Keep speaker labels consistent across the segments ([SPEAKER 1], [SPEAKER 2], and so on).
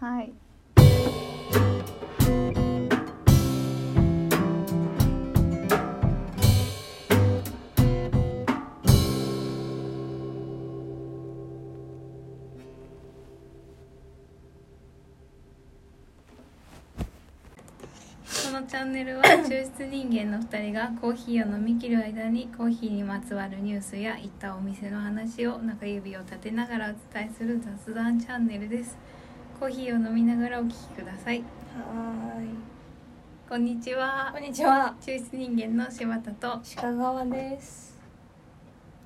[SPEAKER 1] はい。このチャンネルは 抽出人間の2人がコーヒーを飲み切る間にコーヒーにまつわるニュースや行ったお店の話を中指を立てながらお伝えする雑談チャンネルですコーヒーを飲みながらお聞きください。
[SPEAKER 2] は
[SPEAKER 1] こんにちは。
[SPEAKER 2] こんにちは。
[SPEAKER 1] 抽出人間の柴田と。
[SPEAKER 2] 鹿川です。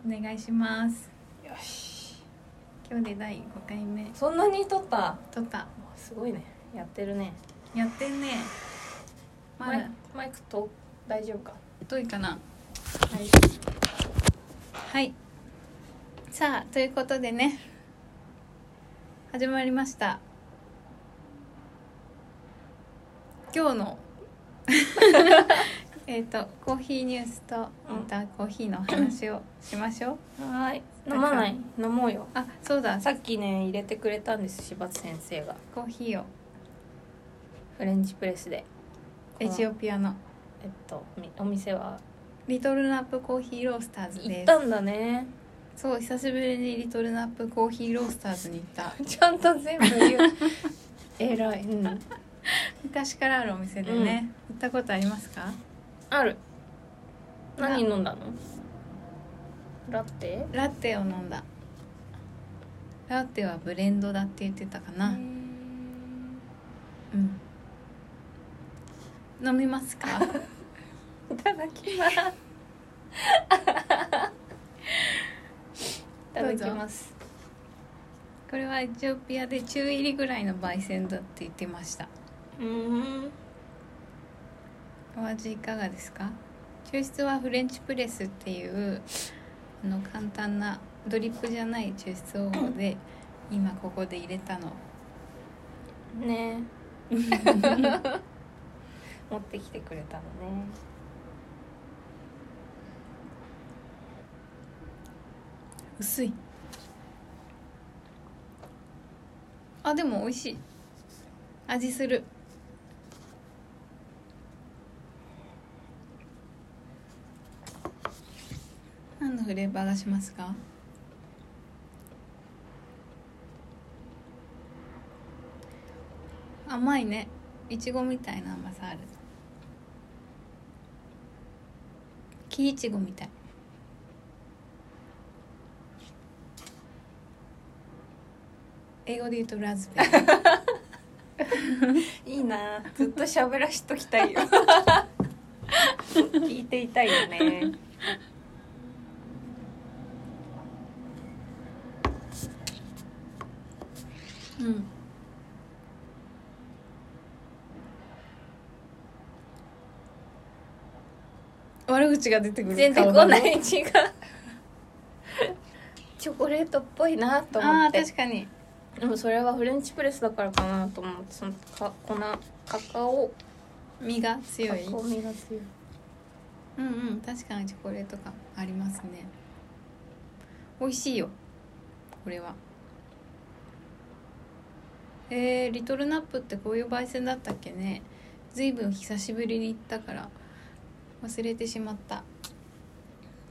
[SPEAKER 1] お願いします。
[SPEAKER 2] よし。
[SPEAKER 1] 今日で第5回目。
[SPEAKER 2] そんなに撮った？
[SPEAKER 1] 撮った。
[SPEAKER 2] すごいね。やってるね。
[SPEAKER 1] やってんね。ま
[SPEAKER 2] マイ
[SPEAKER 1] だ
[SPEAKER 2] マイクと大丈夫か？
[SPEAKER 1] 遠いかな。
[SPEAKER 2] はい。
[SPEAKER 1] はい。さあということでね。始まりました今日の えっとコーヒーニュースとまたコーヒーの話をしましょう。
[SPEAKER 2] はーい。飲まない。飲もうよ。
[SPEAKER 1] あそうだ。
[SPEAKER 2] さっきね入れてくれたんです柴田先生が。
[SPEAKER 1] コーヒーを。
[SPEAKER 2] フレンチプレスで。
[SPEAKER 1] エチオピアの。
[SPEAKER 2] えっとみお店は。
[SPEAKER 1] リトルナップコーヒーロースターズ
[SPEAKER 2] 行
[SPEAKER 1] です。
[SPEAKER 2] ったんだね。
[SPEAKER 1] そう久しぶりにリトルナップコーヒーロースターズに行った。
[SPEAKER 2] ちゃんと全部言う。偉い。うん
[SPEAKER 1] 昔からあるお店でね、行ったことありますか？
[SPEAKER 2] ある。何飲んだの？ラテ？
[SPEAKER 1] ラテを飲んだ。ラテはブレンドだって言ってたかな。うん。飲みますか？
[SPEAKER 2] いただきます。いただきます。
[SPEAKER 1] これはエチオピアで中入りぐらいの焙煎だって言ってました
[SPEAKER 2] うん。
[SPEAKER 1] お味いかがですか？抽出はフレンチプレスっていうあの簡単なドリップじゃない抽出方法で 今ここで入れたの。
[SPEAKER 2] ね。持ってきてくれたのね。
[SPEAKER 1] 薄い。あでも美味しい。味する何のフレーバーがしますか？甘いね。いちごみたいな甘さある。木いちごみたい。英語で言うとラズベリー。
[SPEAKER 2] いいな。ずっと喋らしときたいよ。聞いていたいよね
[SPEAKER 1] うんが出てくる
[SPEAKER 2] 全然
[SPEAKER 1] 顔だね
[SPEAKER 2] 来ない違う。チョコレートっぽいなと思
[SPEAKER 1] ああ
[SPEAKER 2] って
[SPEAKER 1] 確かに。
[SPEAKER 2] でもそれはフレンチプレスだからかなと思ってそのか粉カカオ。
[SPEAKER 1] 身が強い
[SPEAKER 2] カカオ味が強い。
[SPEAKER 1] うんうん確かにチョコレート感ありますね。美味しいよ。これは。えー、リトルナップってこういう焙煎だったっけね。ずいぶん久しぶりに行ったから忘れてしまった。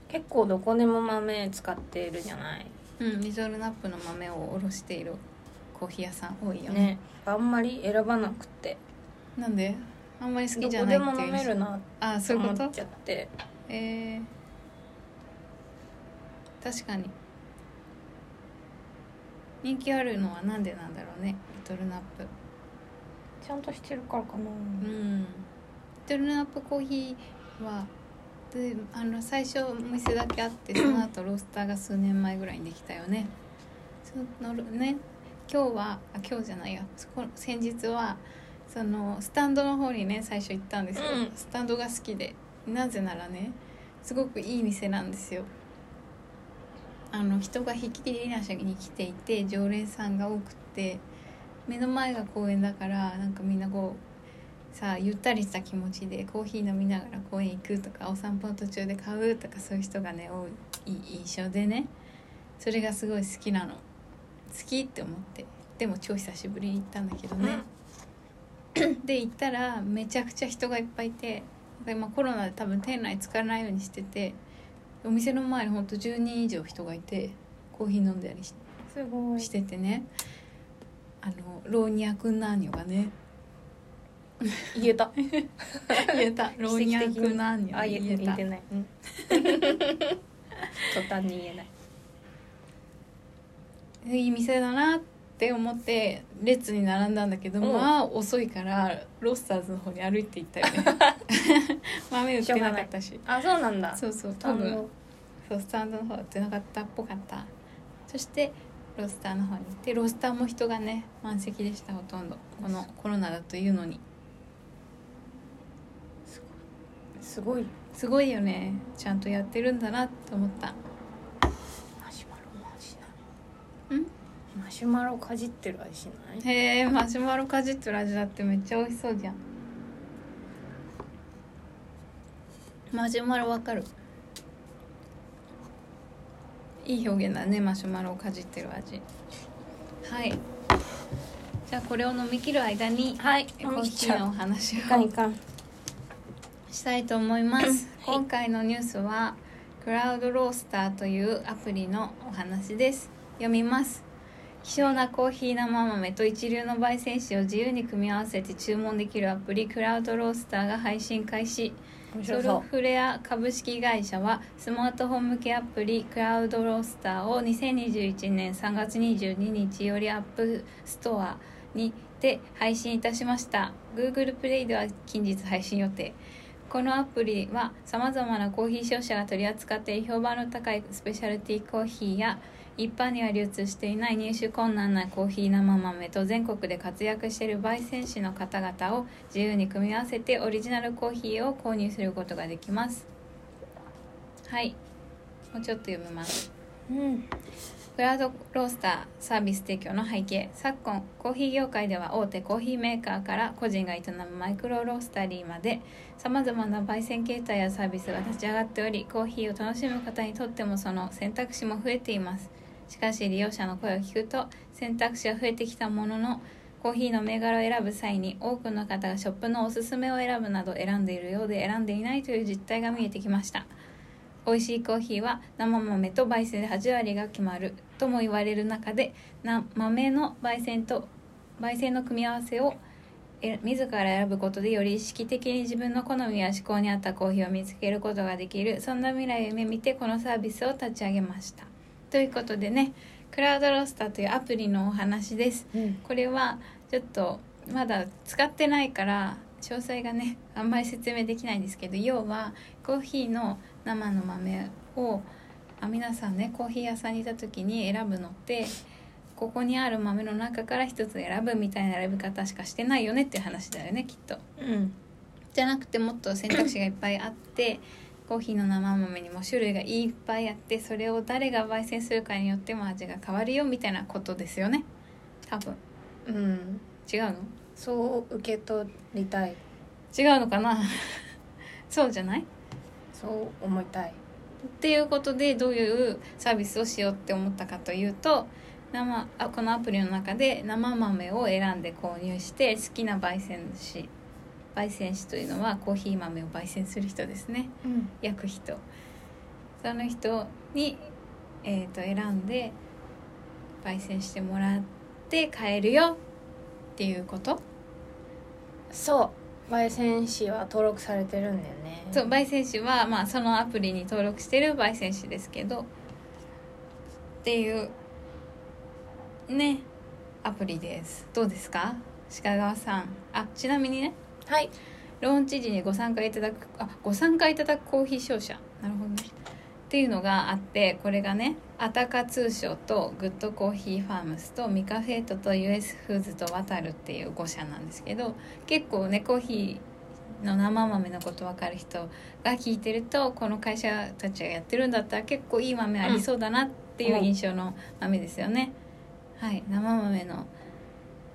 [SPEAKER 2] 結構どこでも豆使っているじゃない？
[SPEAKER 1] うんリトルナップの豆をおろしているコーヒー屋さん多いよね。
[SPEAKER 2] ねあんまり選ばなくて。
[SPEAKER 1] なんで？あんまり好きじゃ
[SPEAKER 2] どこでも
[SPEAKER 1] ないっていう。
[SPEAKER 2] 飲めるな
[SPEAKER 1] あそういうこと？
[SPEAKER 2] 思っちゃって。
[SPEAKER 1] えー、確かに。人気あるのはなんでなんだろうねリトルナップ。
[SPEAKER 2] ちゃんとしてるからかな。
[SPEAKER 1] うん。リトルナップコーヒーはであの最初お店だけあってその後ロースターが数年前ぐらいにできたよね。そのね今日はあ今日じゃないや。そこ先日はそのスタンドの方にね最初行ったんですよ、
[SPEAKER 2] うん。
[SPEAKER 1] スタンドが好きでなぜならねすごくいい店なんですよ。あの人がひっきりなしに来ていて常連さんが多くって目の前が公園だからなんかみんなこうさあゆったりした気持ちでコーヒー飲みながら公園行くとかお散歩の途中で買うとかそういう人がね多い印象でね。それがすごい好きなの。好きって思ってでも超久しぶりに行ったんだけどね、で行ったらめちゃくちゃ人がいっぱいいてで、まあ、コロナで多分店内使わないようにしててお店の前にほんと10人以上人がいてコーヒー飲んだりし
[SPEAKER 2] すごい。
[SPEAKER 1] しててね。あの老若男女がね
[SPEAKER 2] 言えた。
[SPEAKER 1] 言えた。老若男女
[SPEAKER 2] あ言え
[SPEAKER 1] 言えた
[SPEAKER 2] 言えてない、うん、途端に言えない。
[SPEAKER 1] いい店だなって思って列に並んだんだけど、
[SPEAKER 2] うん。
[SPEAKER 1] まあ遅いからロスターズの方に歩いて行ったよね。豆売ってなかったし。
[SPEAKER 2] あそうなんだ。
[SPEAKER 1] そうそう多分そうスタンドの方売ってなかった。っぽかったそしてロスターの方に行ってロスターも人がね満席でしたほとんど。このコロナだというのに
[SPEAKER 2] すごい。
[SPEAKER 1] すごいよね。ちゃんとやってるんだなって思った。
[SPEAKER 2] マシュマロな
[SPEAKER 1] ん？
[SPEAKER 2] マシュマロかじってる味しない？
[SPEAKER 1] へえマシュマロかじってる味だってめっちゃ美味しそうじゃん。マシュマロわかる？いい表現だねマシュマロをかじってる味。はい。じゃあこれを飲み切る間に
[SPEAKER 2] はい。
[SPEAKER 1] コーヒーのお話
[SPEAKER 2] いかんい
[SPEAKER 1] を
[SPEAKER 2] かん
[SPEAKER 1] したいと思います、
[SPEAKER 2] はい。
[SPEAKER 1] 今回のニュースはクラウドロースターというアプリのお話です。読みます。希少なコーヒー生豆と一流の焙煎士を自由に組み合わせて注文できるアプリクラウドロースターが配信開始。ソルフレア株式会社はスマートフォン向けアプリクラウドロースターを2021年3月22日よりアップストアにて配信いたしました。Google プレイでは近日配信予定このアプリはさまざまなコーヒー商社が取り扱っている評判の高いスペシャルティーコーヒーや一般には流通していない入手困難なコーヒー生豆と全国で活躍している焙煎士の方々を自由に組み合わせてオリジナルコーヒーを購入することができます。はい。もうちょっと読みます。
[SPEAKER 2] うん。
[SPEAKER 1] クラウドロースターサービス提供の背景。昨今コーヒー業界では大手コーヒーメーカーから個人が営むマイクロロースタリーまでさまざまな焙煎形態やサービスが立ち上がっておりコーヒーを楽しむ方にとってもその選択肢も増えています。しかし利用者の声を聞くと選択肢は増えてきたもののコーヒーの銘柄を選ぶ際に多くの方がショップのおすすめを選ぶなど選んでいるようで選んでいないという実態が見えてきました。美味しいコーヒーは生豆と焙煎で8割が決まるとも言われる中でな豆の焙煎と焙煎の組み合わせをえ自ら選ぶことでより意識的に自分の好みや嗜好に合ったコーヒーを見つけることができるそんな未来を夢見てこのサービスを立ち上げました。ということでねクラウドロースターというアプリのお話です。
[SPEAKER 2] うん。
[SPEAKER 1] これはちょっとまだ使ってないから詳細がねあんまり説明できないんですけど要はコーヒーの生の豆をあ皆さんねコーヒー屋さんにいた時に選ぶのってここにある豆の中から一つ選ぶみたいな選び方しかしてないよねっていう話だよねきっと。
[SPEAKER 2] うん。
[SPEAKER 1] じゃなくてもっと選択肢がいっぱいあって コーヒーの生豆にも種類がいっぱいあってそれを誰が焙煎するかによっても味が変わるよみたいなことですよね。多分。
[SPEAKER 2] うん。
[SPEAKER 1] 違うの？
[SPEAKER 2] そう受け取りたい。
[SPEAKER 1] 違うのかな？そうじゃない？っ
[SPEAKER 2] そう思いたい。
[SPEAKER 1] ていうことでどういうサービスをしようって思ったかというと生あこのアプリの中で生豆を選んで購入して好きな焙煎士焙煎士というのはコーヒー豆を焙煎する人ですね。
[SPEAKER 2] うん。
[SPEAKER 1] 焼く人。その人に、えー、と選んで焙煎してもらって買えるよっていうこと？
[SPEAKER 2] そう焙煎士は登録されてるんだよね。
[SPEAKER 1] そう焙煎士は、まあ、そのアプリに登録してる焙煎士ですけど。っていうねアプリです。どうですか？鹿川さん。あちなみにね。
[SPEAKER 2] はい。
[SPEAKER 1] ローンチ時にご参加いただくあご参加いただくコーヒー商社。なるほどね。っていうのがあってこれがねアタカ通商とグッドコーヒーファームスとミカフェートと US フーズとワタルっていう5社なんですけど結構ねコーヒーの生豆のこと分かる人が聞いてるとこの会社たちがやってるんだったら結構いい豆ありそうだなっていう印象の豆ですよね、はい生豆の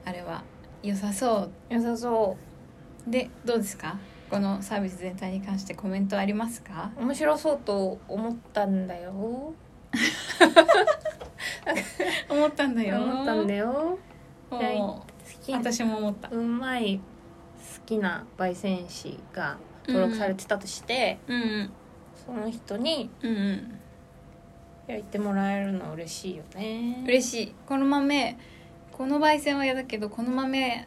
[SPEAKER 1] あれは良さそう。
[SPEAKER 2] 良さそ
[SPEAKER 1] でどうですか？このサービス全体に関してコメントありますか？
[SPEAKER 2] う面白そうと思ったんだよ
[SPEAKER 1] 思ったんだよ。
[SPEAKER 2] 思ったんだよ。好きな
[SPEAKER 1] 私も思った。
[SPEAKER 2] うまい好きな焙煎士が登録されてたとして、
[SPEAKER 1] うんうん。
[SPEAKER 2] その人に
[SPEAKER 1] うんうん。
[SPEAKER 2] 焼いてもらえるの嬉しいよね。
[SPEAKER 1] 嬉しい。この豆この焙煎は嫌だけどこの豆例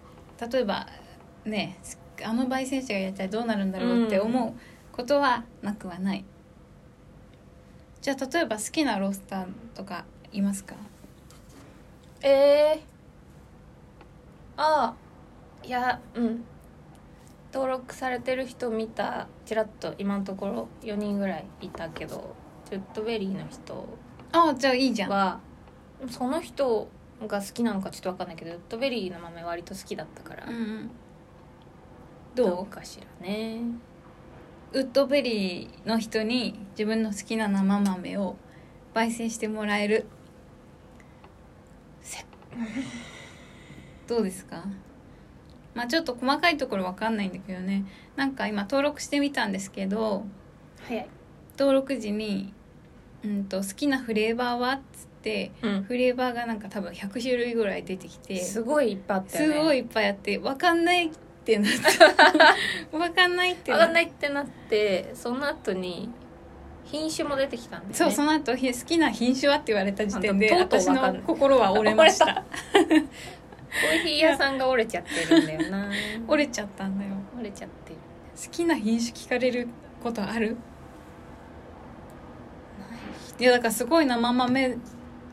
[SPEAKER 1] えばねあの焙煎士がやったらどうなるんだろうって思うことはなくはない、じゃあ例えば好きなロースターとかいますか？
[SPEAKER 2] えー、ああいやうん。登録されてる人見たちらっと今のところ4人ぐらいいたけどウッドベリーの人
[SPEAKER 1] あじゃあいいじゃん。
[SPEAKER 2] はその人が好きなのかちょっと分かんないけどウッドベリーの豆割と好きだったから、
[SPEAKER 1] うんうん。
[SPEAKER 2] ど
[SPEAKER 1] う
[SPEAKER 2] かしらね
[SPEAKER 1] ウッドベリーの人に自分の好きな生豆を焙煎してもらえる。
[SPEAKER 2] せ
[SPEAKER 1] どうですか？まあちょっと細かいところわかんないんだけどね。なんか今登録してみたんですけど
[SPEAKER 2] 早い。
[SPEAKER 1] 登録時に、うん、と好きなフレーバーはっつって
[SPEAKER 2] うん。
[SPEAKER 1] フレーバーがなんか多分100種類ぐらい出てきて。
[SPEAKER 2] すごいいっぱいあったよね。
[SPEAKER 1] すごいいっぱいあってわかんないってなったわかんないって
[SPEAKER 2] 分
[SPEAKER 1] な
[SPEAKER 2] かんないってなってその後に品種も出てきたんだよね。
[SPEAKER 1] そうその後ひ好きな品種はって言われた時点で私の心は折れました。
[SPEAKER 2] コーヒー屋さんが折れちゃってるんだよな。
[SPEAKER 1] 折れちゃったんだよ。
[SPEAKER 2] 折れちゃってる。
[SPEAKER 1] 好きな品種聞かれることある？い。やだからすごい生豆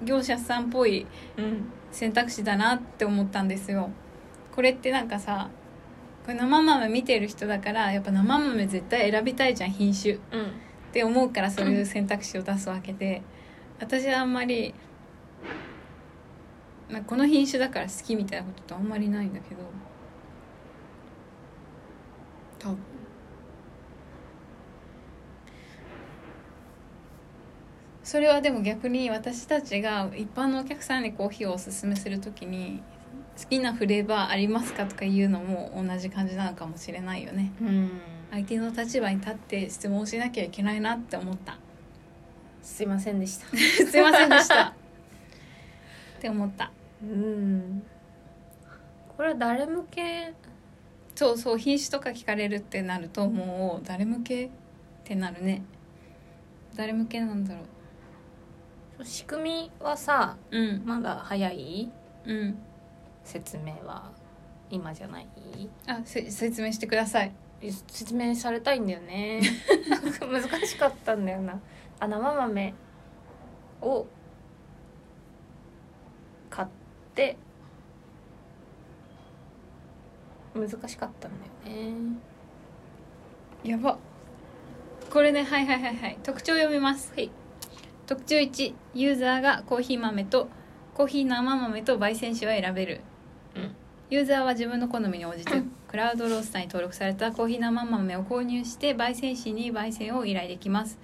[SPEAKER 1] 業者さんっぽい
[SPEAKER 2] うん。
[SPEAKER 1] 選択肢だなって思ったんですよ。これってなんかさこれ生豆見てる人だからやっぱ生豆絶対選びたいじゃん品種。っ
[SPEAKER 2] うん。
[SPEAKER 1] て思うからそういう選択肢を出すわけで私はあんまり、まあ、この品種だから好きみたいなことってあんまりないんだけど。多分。それはでも逆に私たちが一般のお客さんにコーヒーをおすすめするときに好きなフレーバーありますかとか言うのも同じ感じなのかもしれないよね。
[SPEAKER 2] うん。
[SPEAKER 1] 相手の立場に立って質問しなきゃいけないなって思った。
[SPEAKER 2] すいませんでした。
[SPEAKER 1] すいませんでした。って思った。
[SPEAKER 2] うん。これは誰向け？
[SPEAKER 1] そうそう品種とか聞かれるってなるともう誰向けってなるね。誰向けなんだろ
[SPEAKER 2] 仕組みはさ
[SPEAKER 1] ううん。
[SPEAKER 2] まだ早い？
[SPEAKER 1] うん
[SPEAKER 2] 説明は今じゃない？
[SPEAKER 1] あせ説明してください。
[SPEAKER 2] 説明されたいんだよね。難しかったんだよな。あ生豆を買って難しかったんだよね。
[SPEAKER 1] やば。これねはいはいはいはい。特徴を読みます。
[SPEAKER 2] はい。
[SPEAKER 1] 特徴1ユーザーがコーヒー豆とコーヒー生豆と焙煎酒を選べる、
[SPEAKER 2] うん
[SPEAKER 1] ユーザーは自分の好みに応じてクラウドロースターに登録されたコーヒー生豆を購入して焙煎士に焙煎を依頼できます。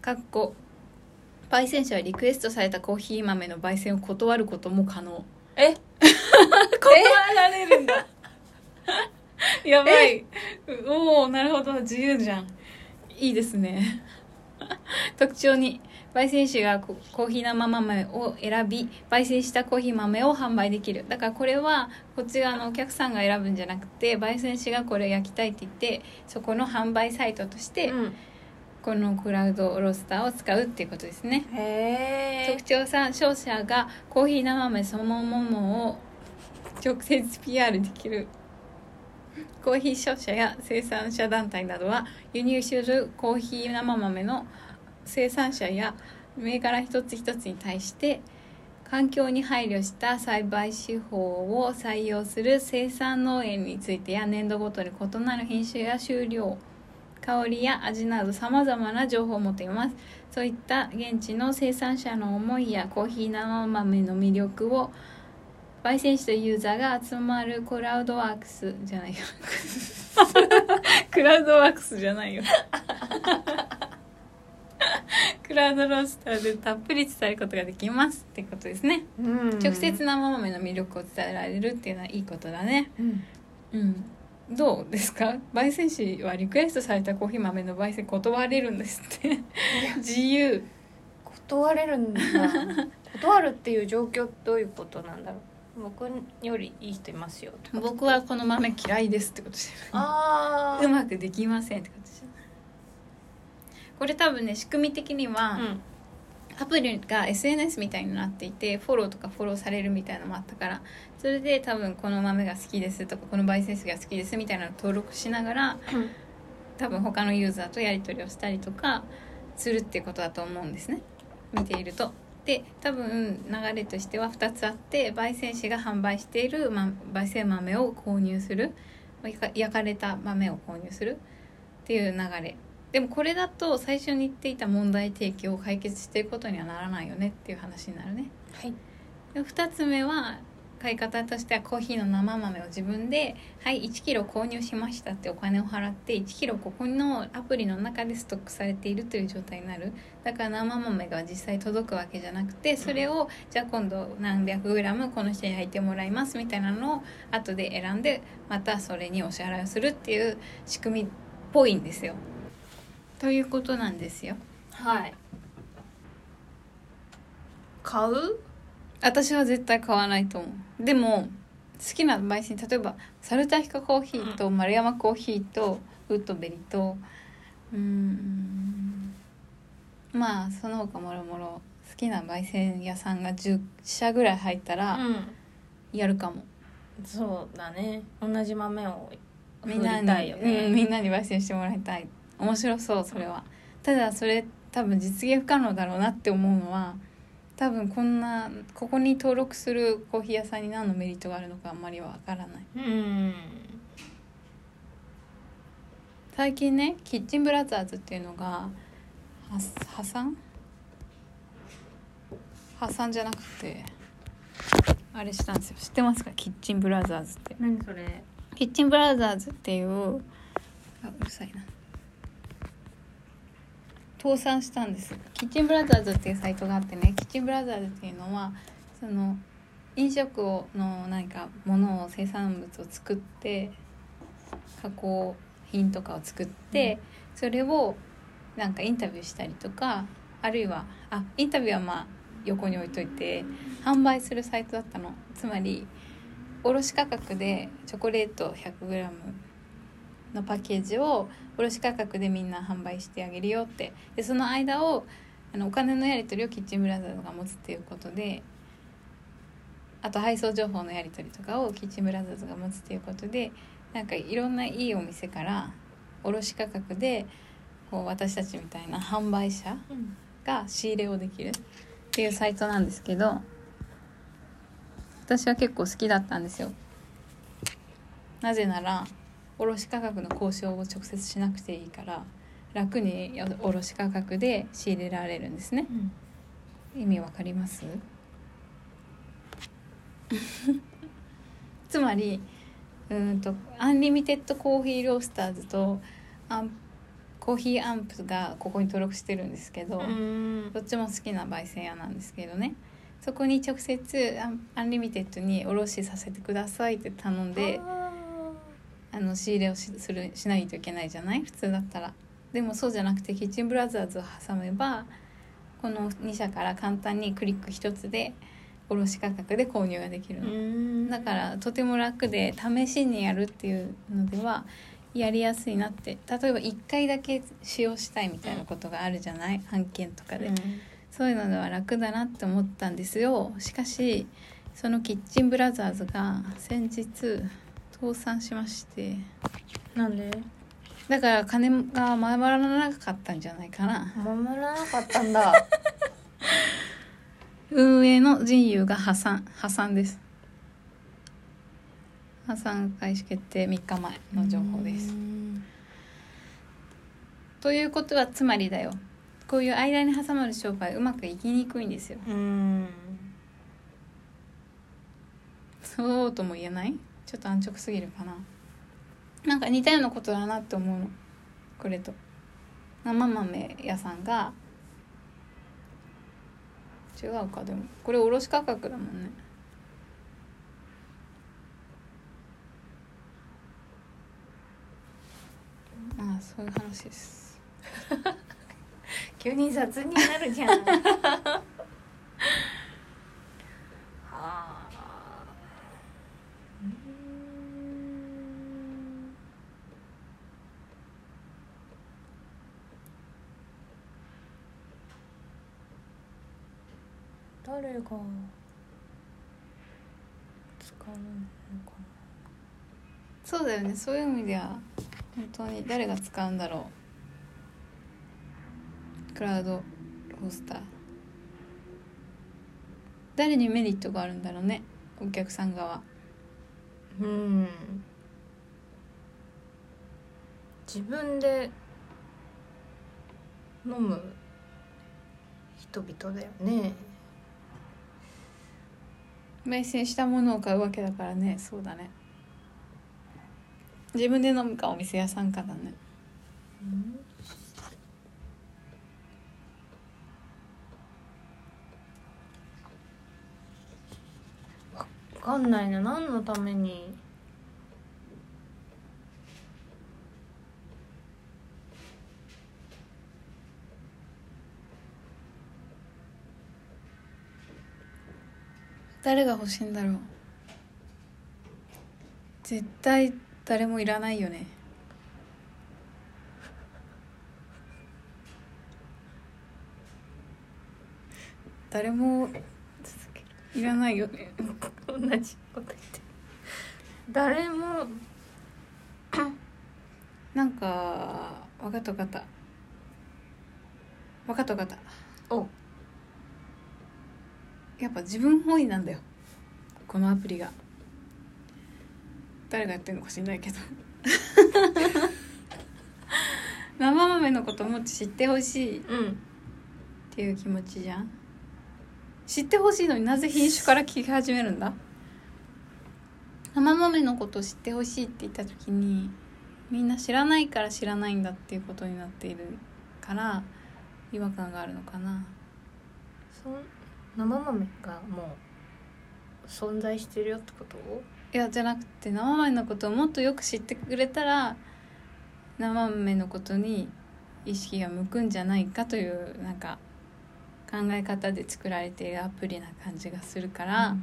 [SPEAKER 1] かっこ焙煎者はリクエストされたコーヒー豆の焙煎を断ることも可能。
[SPEAKER 2] え？
[SPEAKER 1] 断られるんだ。やばい。おおなるほど。自由じゃん。いいですね。特徴に焙煎士がココーヒー生豆を選び焙煎したコーヒー豆を販売できる。だからこれはこっち側のお客さんが選ぶんじゃなくて焙煎士がこれ焼きたいって言ってそこの販売サイトとして
[SPEAKER 2] うん。
[SPEAKER 1] このクラウドロースターを使うっていうことですね。
[SPEAKER 2] へ
[SPEAKER 1] 特徴3商社がコーヒー生豆そのものを直接 PR できる。コーヒー商社や生産者団体などは輸入するコーヒー生豆の生産者や銘柄一つ一つに対して環境に配慮した栽培手法を採用する生産農園についてや年度ごとに異なる品種や収量香りや味などさまざまな情報を持っています。そういった現地の生産者の思いやコーヒー生豆の魅力を焙煎士とユーザーが集まるクラウドワークスじゃないよ。クラウドワークスじゃないよ。クラウドロースターでたっぷり伝えることができますってことですね、
[SPEAKER 2] うん。
[SPEAKER 1] 直接生豆の魅力を伝えられるっていうのはいいことだね。
[SPEAKER 2] うん。
[SPEAKER 1] うん。どうですか？焙煎士はリクエストされたコーヒー豆の焙煎断れるんですって。自由。
[SPEAKER 2] 断れるんだ。断るっていう状況どういうことなんだろ僕よりいい人いますよ
[SPEAKER 1] 僕はこの豆嫌いですってことじゃない
[SPEAKER 2] あ
[SPEAKER 1] うまくできませんってことこれ多分ね仕組み的には、
[SPEAKER 2] うん。
[SPEAKER 1] アプリが SNS みたいになっていてフォローとかフォローされるみたいなのもあったからそれで多分この豆が好きですとかこの焙煎水が好きですみたいなのを登録しながら多分他のユーザーとやり取りをしたりとかするっていうことだと思うんですね。見ていると。で多分流れとしては2つあって焙煎士が販売している、ま、焙煎豆を購入する。焼かれた豆を購入するっていう流れでもこれだと最初に言っていた問題提起を解決していくことにはならないよねっていう話になるね。
[SPEAKER 2] はい。
[SPEAKER 1] で2つ目は買い方としてはコーヒーの生豆を自分で「はい1キロ購入しました」ってお金を払って1キロここのアプリの中でストックされているという状態になる。だから生豆が実際届くわけじゃなくてそれをじゃあ今度何百グラムこの人に入ってもらいますみたいなのを後で選んでまたそれにお支払いをするっていう仕組みっぽいんですよ。ということなんですよ。
[SPEAKER 2] はい。買う？
[SPEAKER 1] 私は絶対買わないと思う。でも好きな焙煎例えばサルタヒカコーヒーと丸山コーヒーとウッドベリとうーん。まあその他もろもろ好きな焙煎屋さんが10社ぐらい入ったら
[SPEAKER 2] うん。
[SPEAKER 1] やるかも、
[SPEAKER 2] そうだね。同じ豆を
[SPEAKER 1] みんなにうん、みんなに焙煎してもらいたい面白そうそれは。ただそれ多分実現不可能だろうなって思うのは多分こんなここに登録するコーヒー屋さんに何のメリットがあるのかあんまりわからない。
[SPEAKER 2] うん。
[SPEAKER 1] 最近ねキッチンブラザーズっていうのがは破産？破産じゃなくてあれしたんですよ。知ってますか？キッチンブラザーズって。
[SPEAKER 2] 何それ？
[SPEAKER 1] キッチンブラザーズっていうあうるさいな倒産したんです。キッチンブラザーズっていうサイトがあってね。キッチンブラザーズっていうのはその飲食をの何かものを生産物を作って加工品とかを作って、それをなんかインタビューしたりとかあるいはあインタビューはまあ横に置いといて販売するサイトだったの。つまり卸価格でチョコレート 100g のパッケージを卸価格でみんな販売してあげるよって。でその間をあのお金のやり取りをキッチンブラザーズが持つっていうことであと配送情報のやり取りとかをキッチンブラザーズが持つっていうことでなんかいろんないいお店から卸価格でこう私たちみたいな販売者が仕入れをできるっていうサイトなんですけど私は結構好きだったんですよ。なぜなら卸価格の交渉を直接しなくていいから楽に卸価格で仕入れられるんですね。意味わかります？つまりうーんとアンリミテッドコーヒーロースターズとアンコーヒーアンプがここに登録してるんですけど、
[SPEAKER 2] うん。
[SPEAKER 1] どっちも好きな焙煎屋なんですけどね。そこに直接アンアンリミテッドに卸しさせてくださいって頼んで
[SPEAKER 2] あ
[SPEAKER 1] あの仕入れをしするしないといけないじゃない？普通だったら。でもそうじゃなくてキッチンブラザーズを挟めばこの2社から簡単にクリック1つで卸価格で購入ができる
[SPEAKER 2] ー
[SPEAKER 1] の。
[SPEAKER 2] うん。
[SPEAKER 1] だからとても楽で試しにやるっていうのではやりやすいなって。例えば1回だけ使用したいみたいなことがあるじゃない？案件とかで、そういうのでは楽だなって思ったんですよ。しかしそのキッチンブラザーズが先日倒産しまして。
[SPEAKER 2] なんで？
[SPEAKER 1] だから金が回らなかったんじゃないかな。
[SPEAKER 2] 守らなかったんだ。
[SPEAKER 1] 運営の陣優が破産。破産です。破産開始決定3日前の情報です。
[SPEAKER 2] うん。
[SPEAKER 1] ということはつまりだよ。こういう間に挟まる商売うまくいきにくいんですよ。
[SPEAKER 2] うん。
[SPEAKER 1] そうとも言えない？ちょっと安直すぎるかな。なんか似たようなことだなって思うの。これと。生豆屋さんが。違うかでも。これ卸価格だもんね。まあそういう話です。
[SPEAKER 2] 急に雑になるじゃんはあ誰が使うのか
[SPEAKER 1] そうだよね。そういう意味では本当に誰が使うんだろう。クラウドホスター。誰にメリットがあるんだろうねお客さん側。
[SPEAKER 2] なうん。自分で飲む人々だよね
[SPEAKER 1] 焙煎したものを買うわけだからね。そうだね。自分で飲むかお店屋さんかだね。
[SPEAKER 2] 分かんないな。何のために
[SPEAKER 1] 誰が欲しいんだろう。絶対誰もいらないよね。誰もいらないよね。
[SPEAKER 2] 同じこと言って。誰も。
[SPEAKER 1] なんか分かった分かった。分かった分かった。
[SPEAKER 2] お
[SPEAKER 1] やっぱ自分本位なんだよ。このアプリが。誰がやってるのか知んないけど。生豆のこともっと知ってほしい。っ
[SPEAKER 2] うん。
[SPEAKER 1] ていう気持ちじゃん。知ってほしいのになぜ品種から聞き始めるんだ？生豆のことを知ってほしいって言った時にみんな知らないから知らないんだっていうことになっているから違和感があるのかな。
[SPEAKER 2] そ生豆がもう存在してるよってこと？
[SPEAKER 1] いやじゃなくて生豆のことをもっとよく知ってくれたら生豆のことに意識が向くんじゃないかというなんか考え方で作られているアプリな感じがするから、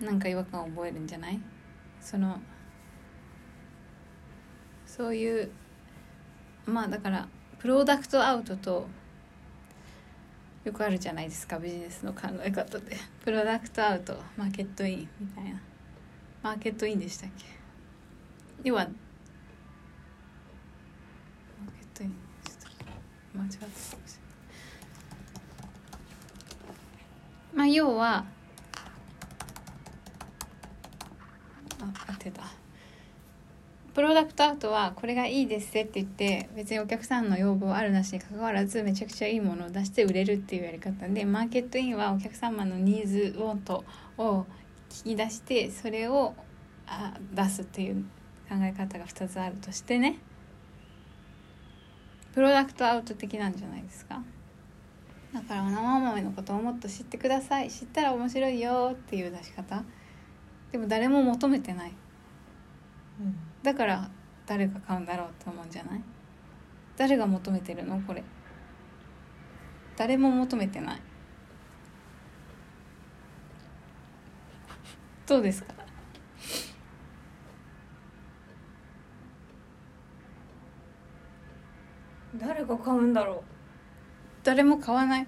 [SPEAKER 1] なんか違和感を覚えるんじゃない？そのそういうまあだからプロダクトアウトとよくあるじゃないですかビジネスの考え方で プロダクトアウトマーケットインみたいな。マーケットインでしたっけ？要はマーケットイン。ちょっと間違ったかもしれない。まあ要はあ合ってた。プロダクトアウトはこれがいいですって言って別にお客さんの要望あるなしにかかわらずめちゃくちゃいいものを出して売れるっていうやり方でマーケットインはお客様のニーズウォントを聞き出してそれをあ出すっていう考え方が2つあるとしてね。プロダクトアウト的なんじゃないですか。だから生豆のことをもっと知ってください。知ったら面白いよっていう出し方。でも誰も求めてない。
[SPEAKER 2] うん。
[SPEAKER 1] だから誰が買うんだろうと思うんじゃない？誰が求めてるの？これ。誰も求めてない。どうですか？
[SPEAKER 2] 誰が買うんだろ
[SPEAKER 1] 誰も買わない。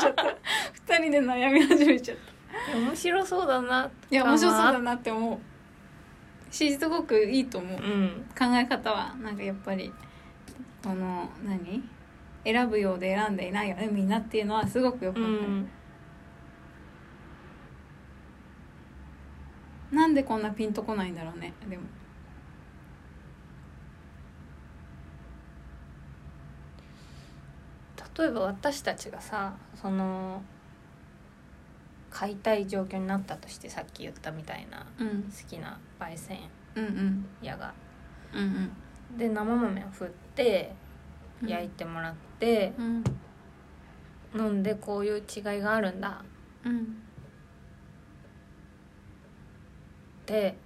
[SPEAKER 1] ちゃった二人で悩み始めちゃった。
[SPEAKER 2] う面白そうだない
[SPEAKER 1] や面白そうだなって思う。しすごくいいと思う。
[SPEAKER 2] うん
[SPEAKER 1] 考え方はなんかやっぱりこの何？選ぶようで選んでいないよねみんなっていうのはすごくよくかる、
[SPEAKER 2] ん。
[SPEAKER 1] なんでこんなピンとこないんだろうねでも。
[SPEAKER 2] 例えば私たちがさその買いたい状況になったとしてさっき言ったみたいな
[SPEAKER 1] うん。
[SPEAKER 2] 好きな焙煎
[SPEAKER 1] うんうん。
[SPEAKER 2] 屋が。
[SPEAKER 1] うん
[SPEAKER 2] で生豆を振って
[SPEAKER 1] うん。
[SPEAKER 2] 焼いてもらって、
[SPEAKER 1] うん。
[SPEAKER 2] 飲んでこういう違いがあるんだ。
[SPEAKER 1] うん。
[SPEAKER 2] って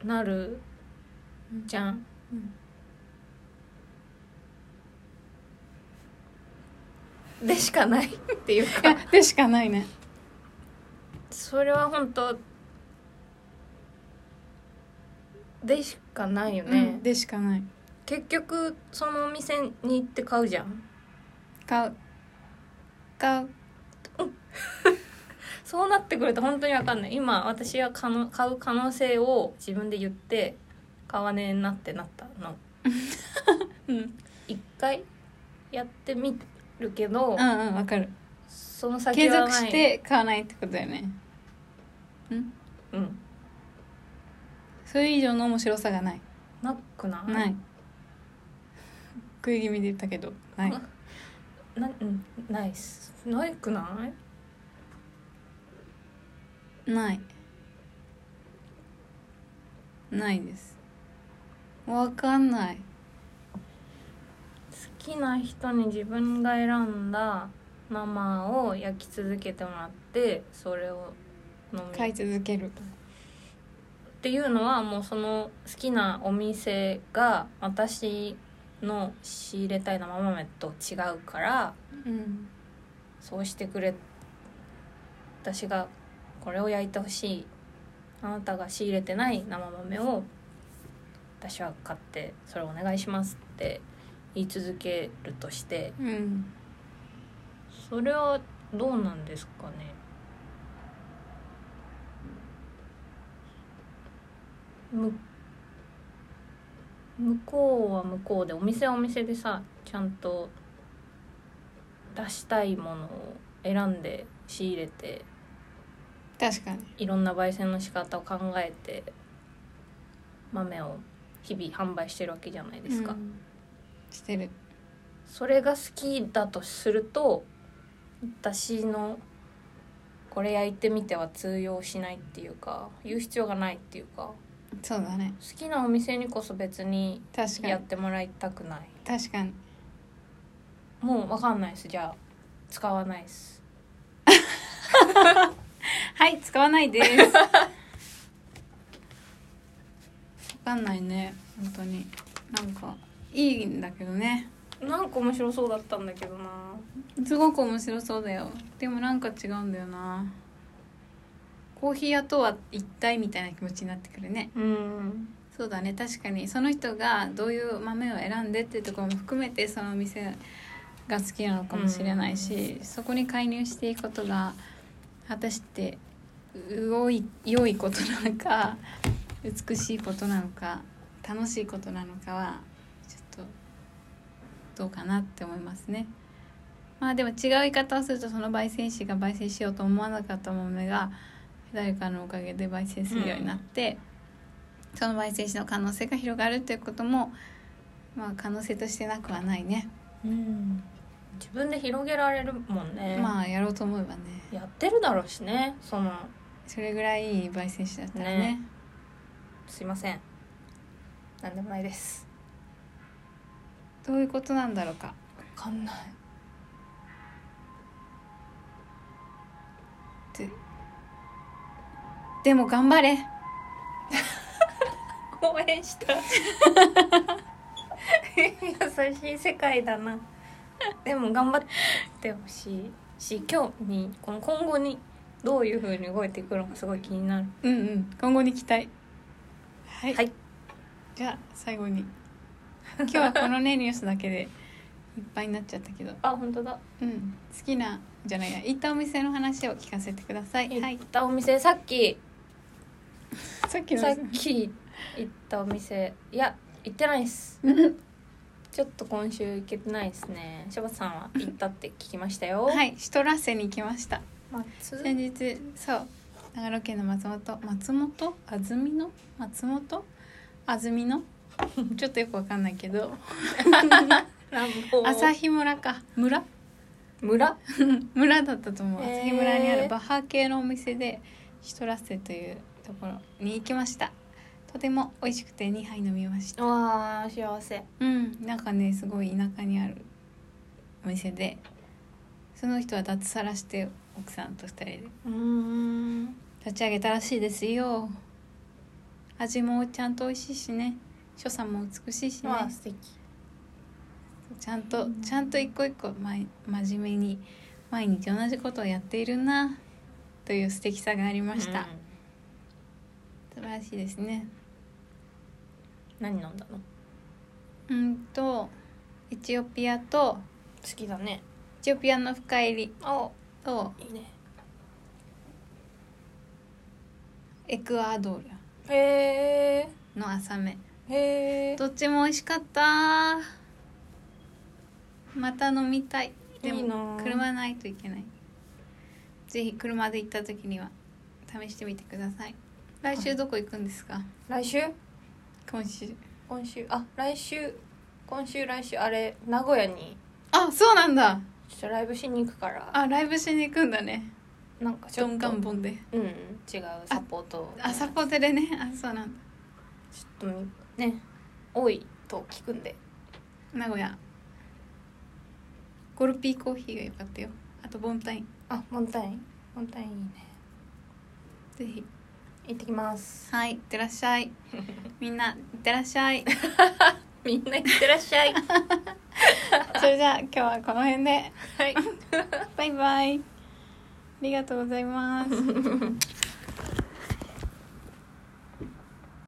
[SPEAKER 1] うん。
[SPEAKER 2] なるじゃん。
[SPEAKER 1] うん
[SPEAKER 2] でしかないっていうか。
[SPEAKER 1] でしかないね。
[SPEAKER 2] それは本当でしかかないよ
[SPEAKER 1] う
[SPEAKER 2] ね
[SPEAKER 1] ん、でしかない。
[SPEAKER 2] 結局そのお店に行って買うじゃん。
[SPEAKER 1] 買う。買う。
[SPEAKER 2] そうなってくると本当に分かんない。今私は可能買う可能性を自分で言って買わねえなってなったの。
[SPEAKER 1] うん。
[SPEAKER 2] 一回やってみるけど、
[SPEAKER 1] うんうんわかる。
[SPEAKER 2] その先
[SPEAKER 1] 継
[SPEAKER 2] はない
[SPEAKER 1] 続して買わないってことだよね。うん？
[SPEAKER 2] うん。
[SPEAKER 1] それ以上の面白さがない。
[SPEAKER 2] なくない？
[SPEAKER 1] ない。食い気味で言ったけどない。
[SPEAKER 2] なうんないっす。ないくない？
[SPEAKER 1] ない。ないです。わかんない。
[SPEAKER 2] 好きな人に自分が選んだ生を焼き続けてもらってそれを飲み
[SPEAKER 1] 買い続ける。
[SPEAKER 2] っていうのはもうその好きなお店が私の仕入れたい生豆と違うから
[SPEAKER 1] うん
[SPEAKER 2] そうしてくれ私がこれを焼いてほしい。あなたが仕入れてない生豆を私は買ってそれお願いしますって言い続けるとして
[SPEAKER 1] うん。
[SPEAKER 2] それはどうなんですかね？む向こうは向こうでお店はお店でさちゃんと出したいものを選んで仕入れて
[SPEAKER 1] 確かに。
[SPEAKER 2] いろんな焙煎の仕方を考えて豆を日々販売してるわけじゃないですか、
[SPEAKER 1] うんしてる。
[SPEAKER 2] それが好きだとすると私のこれ焼いてみては通用しないっていうか言う必要がないっていうか
[SPEAKER 1] そうだね。
[SPEAKER 2] 好きなお店にこそ別に
[SPEAKER 1] 確かに。
[SPEAKER 2] やってもらいたくない。
[SPEAKER 1] 確かに。
[SPEAKER 2] もう分かんないです。じゃあ使わないです。
[SPEAKER 1] はい使わないです。わかんないね本当に。なんかいいんだけどね。
[SPEAKER 2] なんか面白そうだったんだけどな。
[SPEAKER 1] すごく面白そうだよ。でもなんか違うんだよな。コーヒー屋とは一体みたいな気持ちになってくるね。
[SPEAKER 2] うん。
[SPEAKER 1] そうだね。確かに。その人がどういう豆を選んでっていうところも含めてそのお店が好きなのかもしれないし、そこに介入していくことが果たして良い良いことなのか美しいことなのか楽しいことなのかはどうかなって思いますね。まあでも違う言い方をするとその焙煎師が焙煎しようと思わなかった豆が誰かのおかげで焙煎するようになって、その焙煎師の可能性が広がるっていうこともまあ可能性としてなくはないね、
[SPEAKER 2] うん。自分で広げられるもんね、
[SPEAKER 1] まあやろうと思えばね。
[SPEAKER 2] やってるだろうしねその。
[SPEAKER 1] それぐらいいい焙煎師だったらね。
[SPEAKER 2] ね。すいません。なんでもないです
[SPEAKER 1] どういうことなんだろうか。
[SPEAKER 2] 分かんない。
[SPEAKER 1] ってでも頑張れ。
[SPEAKER 2] 応援した。優しい世界だな。でも頑張ってほしいし今日にこの今後にどういうふうに動いていくのかすごい気になる。
[SPEAKER 1] うんうん。今後に期待。はい、
[SPEAKER 2] はい。
[SPEAKER 1] じゃあ最後に 今日はこのねニュースだけでいっぱいになっちゃったけど。
[SPEAKER 2] あ本当だ。
[SPEAKER 1] うん。好きなじゃないや。行ったお店の話を聞かせてください。はい。
[SPEAKER 2] 行ったお店さっき。
[SPEAKER 1] さっきの
[SPEAKER 2] さっき行ったお店。いや行ってないっす。ちょっと今週行けてないですね。柴田さんは行ったって聞きましたよ。
[SPEAKER 1] はいシュトラッセに行きました。
[SPEAKER 2] 松？
[SPEAKER 1] 先日そう。長野県の松本松本？安曇野？松本？安曇野？ちょっとよくわかんないけど。朝日村か。村？
[SPEAKER 2] 村？
[SPEAKER 1] 村だったと思う。朝日村にあるバッハ系のお店でシュトラッセというところに行きました。とても美味しくて2杯飲みました。
[SPEAKER 2] わあ幸せ。
[SPEAKER 1] うん。なんかねすごい田舎にあるお店でその人は脱サラして奥さんと2人で。
[SPEAKER 2] うん。
[SPEAKER 1] 立ち上げたらしいですよ。味もちゃんと美味しいしね所作も美しいしね。
[SPEAKER 2] 素敵。
[SPEAKER 1] ちゃんとちゃんと一個一個まい真面目に毎日同じことをやっているなという素敵さがありました、素晴らしいですね。
[SPEAKER 2] 何飲んだの？
[SPEAKER 1] うんとエチオピアと
[SPEAKER 2] 好きだね。
[SPEAKER 1] エチオピアの深入り
[SPEAKER 2] あ
[SPEAKER 1] と
[SPEAKER 2] いいね。
[SPEAKER 1] エクアドルの浅め
[SPEAKER 2] へえ
[SPEAKER 1] どっちも美味しかった。また飲みたい。でも車ないといけない。ぜひ車で行った時には試してみてください。来週どこ行くんですか？
[SPEAKER 2] 来週？
[SPEAKER 1] 今週。
[SPEAKER 2] 今週。あ来週。今週来週。あれ名古屋に。
[SPEAKER 1] あそうなんだ。
[SPEAKER 2] ちょっとライブしに行くから。
[SPEAKER 1] あライブしに行くんだね。
[SPEAKER 2] なんかちょっと。
[SPEAKER 1] ガンボンで。
[SPEAKER 2] うん。違うサポート。
[SPEAKER 1] あサポテでね。あそうなんだ。
[SPEAKER 2] ちょっとね多いと聞くんで。
[SPEAKER 1] 名古屋。ゴルピーコーヒーが良かったよ。あとボンタイン。
[SPEAKER 2] あモンタイン。モンタインいいね。
[SPEAKER 1] ぜひ。
[SPEAKER 2] 行ってきます。
[SPEAKER 1] はいいってらっしゃい。みんないってらっしゃい。
[SPEAKER 2] みんな行ってらっしゃい。
[SPEAKER 1] それじゃあ今日はこの辺で。
[SPEAKER 2] はい。
[SPEAKER 1] バイバイ。ありがとうございます